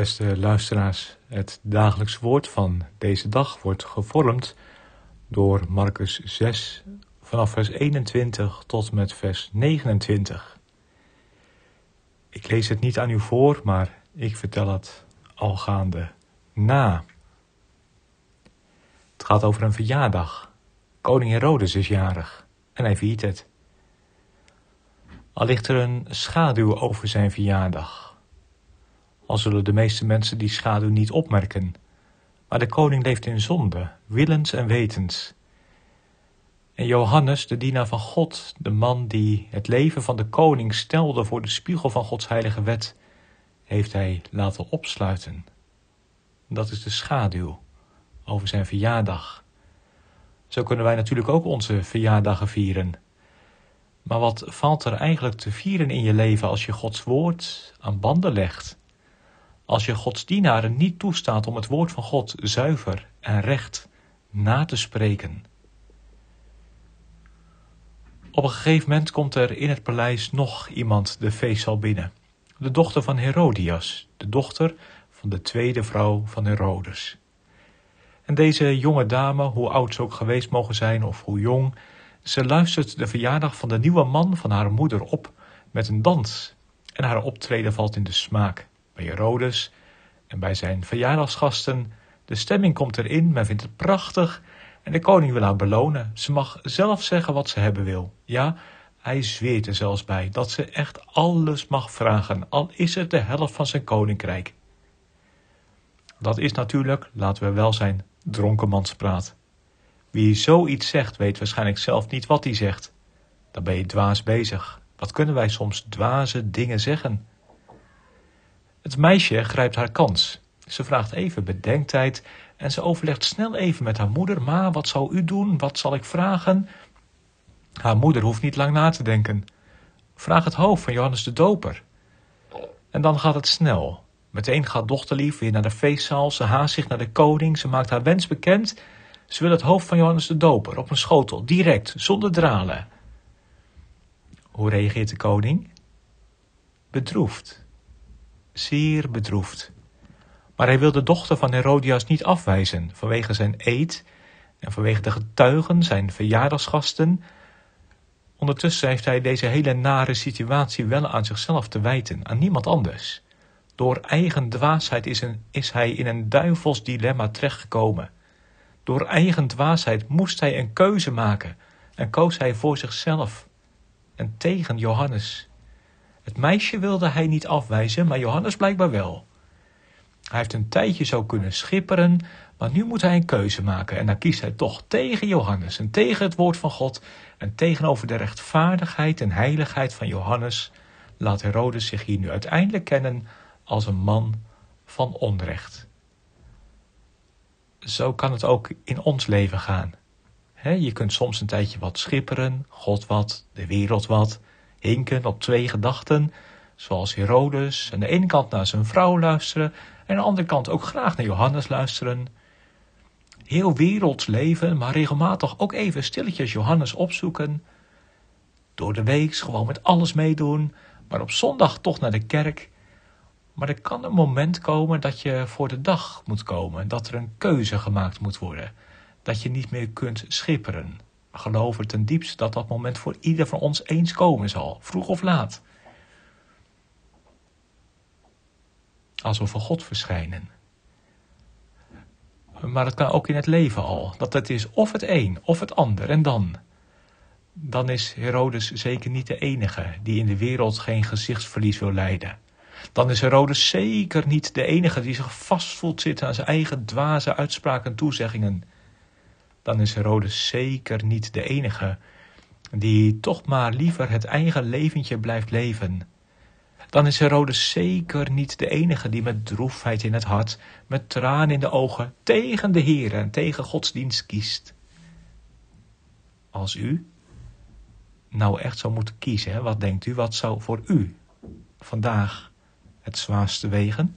Beste luisteraars, het dagelijks woord van deze dag wordt gevormd door Marcus 6 vanaf vers 21 tot met vers 29. Ik lees het niet aan u voor, maar ik vertel het al gaande na. Het gaat over een verjaardag. Koning Herodes is jarig en hij viert het. Al ligt er een schaduw over zijn verjaardag al zullen de meeste mensen die schaduw niet opmerken. Maar de koning leeft in zonde, willens en wetens. En Johannes, de dienaar van God, de man die het leven van de koning stelde voor de spiegel van Gods heilige wet, heeft hij laten opsluiten. Dat is de schaduw over zijn verjaardag. Zo kunnen wij natuurlijk ook onze verjaardagen vieren. Maar wat valt er eigenlijk te vieren in je leven als je Gods woord aan banden legt? Als je Gods dienaren niet toestaat om het woord van God zuiver en recht na te spreken. Op een gegeven moment komt er in het paleis nog iemand de feestzaal binnen. De dochter van Herodias, de dochter van de tweede vrouw van Herodes. En deze jonge dame, hoe oud ze ook geweest mogen zijn of hoe jong, ze luistert de verjaardag van de nieuwe man van haar moeder op met een dans. En haar optreden valt in de smaak bij en bij zijn verjaardagsgasten. De stemming komt erin, men vindt het prachtig en de koning wil haar belonen. Ze mag zelf zeggen wat ze hebben wil. Ja, hij zweert er zelfs bij dat ze echt alles mag vragen, al is het de helft van zijn koninkrijk. Dat is natuurlijk, laten we wel zijn, dronkenmanspraat. Wie zoiets zegt, weet waarschijnlijk zelf niet wat hij zegt. Dan ben je dwaas bezig. Wat kunnen wij soms dwaze dingen zeggen? Het meisje grijpt haar kans. Ze vraagt even bedenktijd en ze overlegt snel even met haar moeder. Ma, wat zal u doen? Wat zal ik vragen? Haar moeder hoeft niet lang na te denken. Vraag het hoofd van Johannes de Doper. En dan gaat het snel. Meteen gaat dochterlief weer naar de feestzaal. Ze haast zich naar de koning. Ze maakt haar wens bekend. Ze wil het hoofd van Johannes de Doper op een schotel, direct, zonder dralen. Hoe reageert de koning? Bedroefd zeer bedroefd. Maar hij wil de dochter van Herodias niet afwijzen vanwege zijn eed en vanwege de getuigen, zijn verjaardagsgasten. Ondertussen heeft hij deze hele nare situatie wel aan zichzelf te wijten, aan niemand anders. Door eigen dwaasheid is, een, is hij in een duivels dilemma terechtgekomen. Door eigen dwaasheid moest hij een keuze maken en koos hij voor zichzelf en tegen Johannes. Het meisje wilde hij niet afwijzen, maar Johannes blijkbaar wel. Hij heeft een tijdje zo kunnen schipperen, maar nu moet hij een keuze maken en dan kiest hij toch tegen Johannes en tegen het woord van God en tegenover de rechtvaardigheid en heiligheid van Johannes laat Herodes zich hier nu uiteindelijk kennen als een man van onrecht. Zo kan het ook in ons leven gaan. je kunt soms een tijdje wat schipperen, God wat, de wereld wat, hinken op twee gedachten, zoals Herodes aan de ene kant naar zijn vrouw luisteren en aan de andere kant ook graag naar Johannes luisteren. Heel werelds leven, maar regelmatig ook even stilletjes Johannes opzoeken. Door de week gewoon met alles meedoen, maar op zondag toch naar de kerk. Maar er kan een moment komen dat je voor de dag moet komen, dat er een keuze gemaakt moet worden, dat je niet meer kunt schipperen geloven ten diepste dat dat moment voor ieder van ons eens komen zal, vroeg of laat. Als we God verschijnen. Maar het kan ook in het leven al, dat het is of het een of het ander en dan. Dan is Herodes zeker niet de enige die in de wereld geen gezichtsverlies wil lijden. Dan is Herodes zeker niet de enige die zich vast voelt zitten aan zijn eigen dwaze uitspraken en toezeggingen dan is Herodes zeker niet de enige die toch maar liever het eigen leventje blijft leven. dan is Herodes zeker niet de enige die met droefheid in het hart, met tranen in de ogen, tegen de Heer en tegen godsdienst kiest. Als u nou echt zou moeten kiezen, wat denkt u, wat zou voor u vandaag het zwaarste wegen?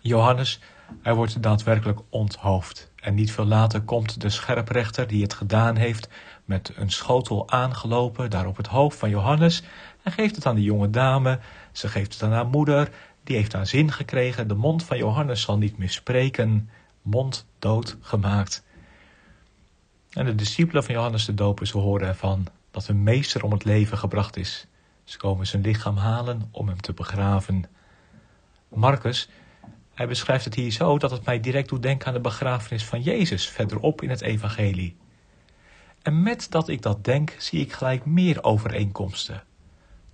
Johannes, hij wordt daadwerkelijk onthoofd. En niet veel later komt de scherprechter die het gedaan heeft met een schotel aangelopen daar op het hoofd van Johannes en geeft het aan de jonge dame. Ze geeft het aan haar moeder, die heeft haar zin gekregen. De mond van Johannes zal niet meer spreken, mond dood gemaakt. En de discipelen van Johannes de Doper, ze horen ervan dat hun meester om het leven gebracht is. Ze komen zijn lichaam halen om hem te begraven. Marcus, hij beschrijft het hier zo dat het mij direct doet denken aan de begrafenis van Jezus verderop in het evangelie. En met dat ik dat denk, zie ik gelijk meer overeenkomsten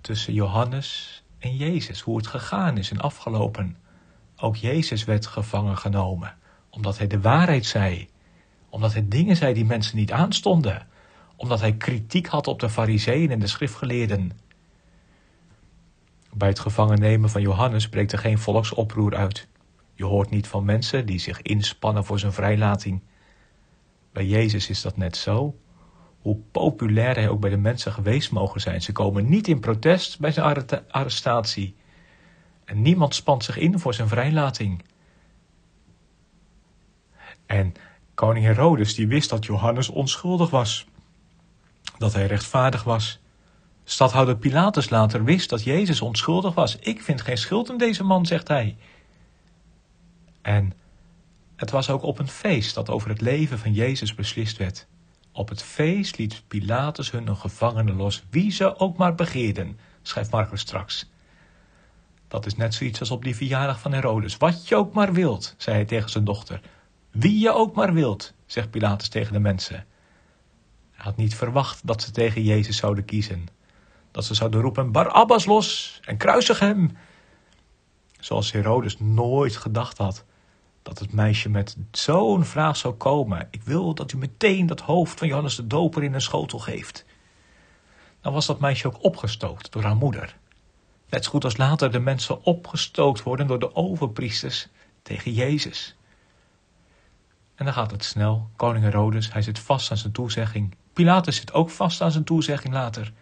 tussen Johannes en Jezus, hoe het gegaan is en afgelopen. Ook Jezus werd gevangen genomen, omdat hij de waarheid zei, omdat hij dingen zei die mensen niet aanstonden, omdat hij kritiek had op de fariseeën en de schriftgeleerden. Bij het gevangen nemen van Johannes breekt er geen volksoproer uit. Je hoort niet van mensen die zich inspannen voor zijn vrijlating. Bij Jezus is dat net zo. Hoe populair hij ook bij de mensen geweest mogen zijn. Ze komen niet in protest bij zijn arrestatie. En niemand spant zich in voor zijn vrijlating. En koning Herodes die wist dat Johannes onschuldig was. Dat hij rechtvaardig was. Stadhouder Pilatus later wist dat Jezus onschuldig was. Ik vind geen schuld in deze man, zegt hij. En het was ook op een feest dat over het leven van Jezus beslist werd. Op het feest liet Pilatus hun een gevangene los, wie ze ook maar begeerden, schrijft Marcus straks. Dat is net zoiets als op die verjaardag van Herodes. Wat je ook maar wilt, zei hij tegen zijn dochter. Wie je ook maar wilt, zegt Pilatus tegen de mensen. Hij had niet verwacht dat ze tegen Jezus zouden kiezen. Dat ze zouden roepen, Barabbas los en kruisig hem. Zoals Herodes nooit gedacht had dat het meisje met zo'n vraag zou komen. Ik wil dat u meteen dat hoofd van Johannes de Doper in een schotel geeft. Dan was dat meisje ook opgestookt door haar moeder. Net zo goed als later de mensen opgestookt worden door de overpriesters tegen Jezus. En dan gaat het snel. Koning Herodes, hij zit vast aan zijn toezegging. Pilatus zit ook vast aan zijn toezegging later.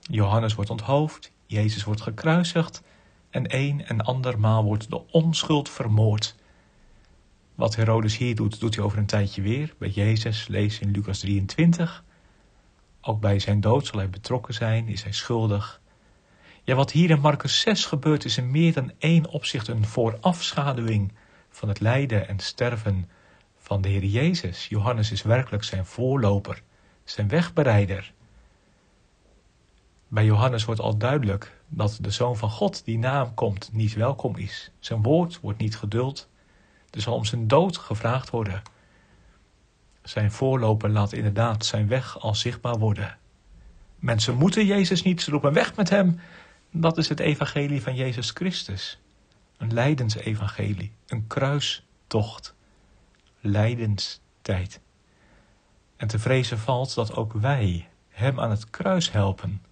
Johannes wordt onthoofd, Jezus wordt gekruisigd en een en andermaal wordt de onschuld vermoord. Wat Herodes hier doet, doet hij over een tijdje weer. Bij Jezus lees in Lucas 23. Ook bij zijn dood zal hij betrokken zijn, is hij schuldig. Ja, wat hier in Marcus 6 gebeurt, is in meer dan één opzicht een voorafschaduwing van het lijden en sterven van de Heer Jezus. Johannes is werkelijk zijn voorloper, zijn wegbereider. Bij Johannes wordt al duidelijk dat de Zoon van God die na hem komt niet welkom is. Zijn woord wordt niet geduld. Er zal om zijn dood gevraagd worden. Zijn voorloper laat inderdaad zijn weg al zichtbaar worden. Mensen moeten Jezus niet, roepen weg met hem. Dat is het evangelie van Jezus Christus. Een lijdensevangelie, een kruistocht, lijdenstijd. En te vrezen valt dat ook wij hem aan het kruis helpen,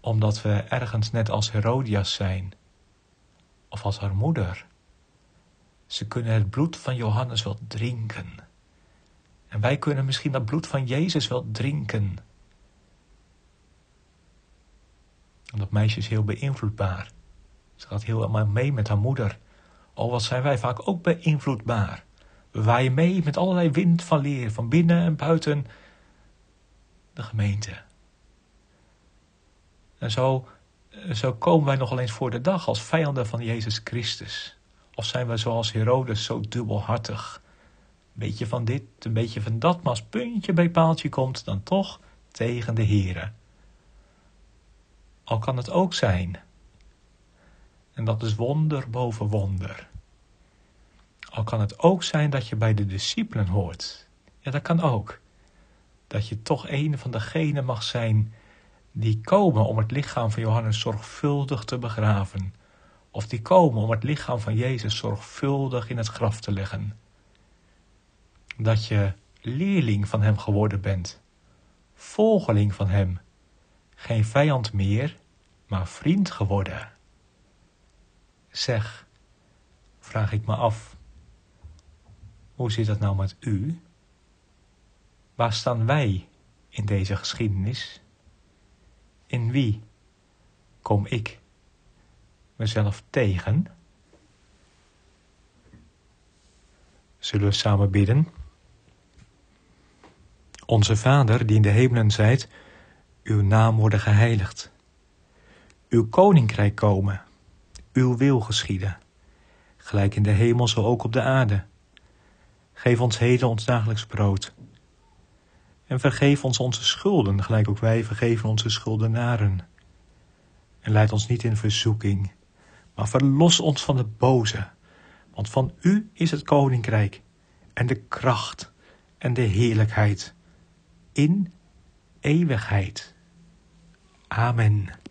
omdat we ergens net als Herodias zijn, of als haar moeder, ze kunnen het bloed van Johannes wel drinken. En wij kunnen misschien dat bloed van Jezus wel drinken. En dat meisje is heel beïnvloedbaar. Ze gaat helemaal mee met haar moeder. Al wat zijn wij vaak ook beïnvloedbaar. We waaien mee met allerlei wind van leer, van binnen en buiten de gemeente. En zo, zo komen wij nogal eens voor de dag als vijanden van Jezus Christus. Of zijn we zoals Herodes zo dubbelhartig? Een beetje van dit, een beetje van dat, maar als puntje bij paaltje komt, dan toch tegen de Here. Al kan het ook zijn. En dat is wonder boven wonder. Al kan het ook zijn dat je bij de discipelen hoort. Ja, dat kan ook. Dat je toch een van degenen mag zijn die komen om het lichaam van Johannes zorgvuldig te begraven of die komen om het lichaam van Jezus zorgvuldig in het graf te leggen. Dat je leerling van Hem geworden bent, volgeling van Hem, geen vijand meer, maar vriend geworden. Zeg, vraag ik me af, hoe zit dat nou met u? Waar staan wij in deze geschiedenis? In wie kom ik mezelf tegen? Zullen we samen bidden? Onze Vader, die in de hemelen zijt, uw naam worden geheiligd. Uw koninkrijk komen, uw wil geschieden, gelijk in de hemel zo ook op de aarde. Geef ons heden ons dagelijks brood. En vergeef ons onze schulden, gelijk ook wij vergeven onze schuldenaren. En leid ons niet in verzoeking, maar verlos ons van de boze. Want van u is het koninkrijk en de kracht en de heerlijkheid in eeuwigheid. Amen.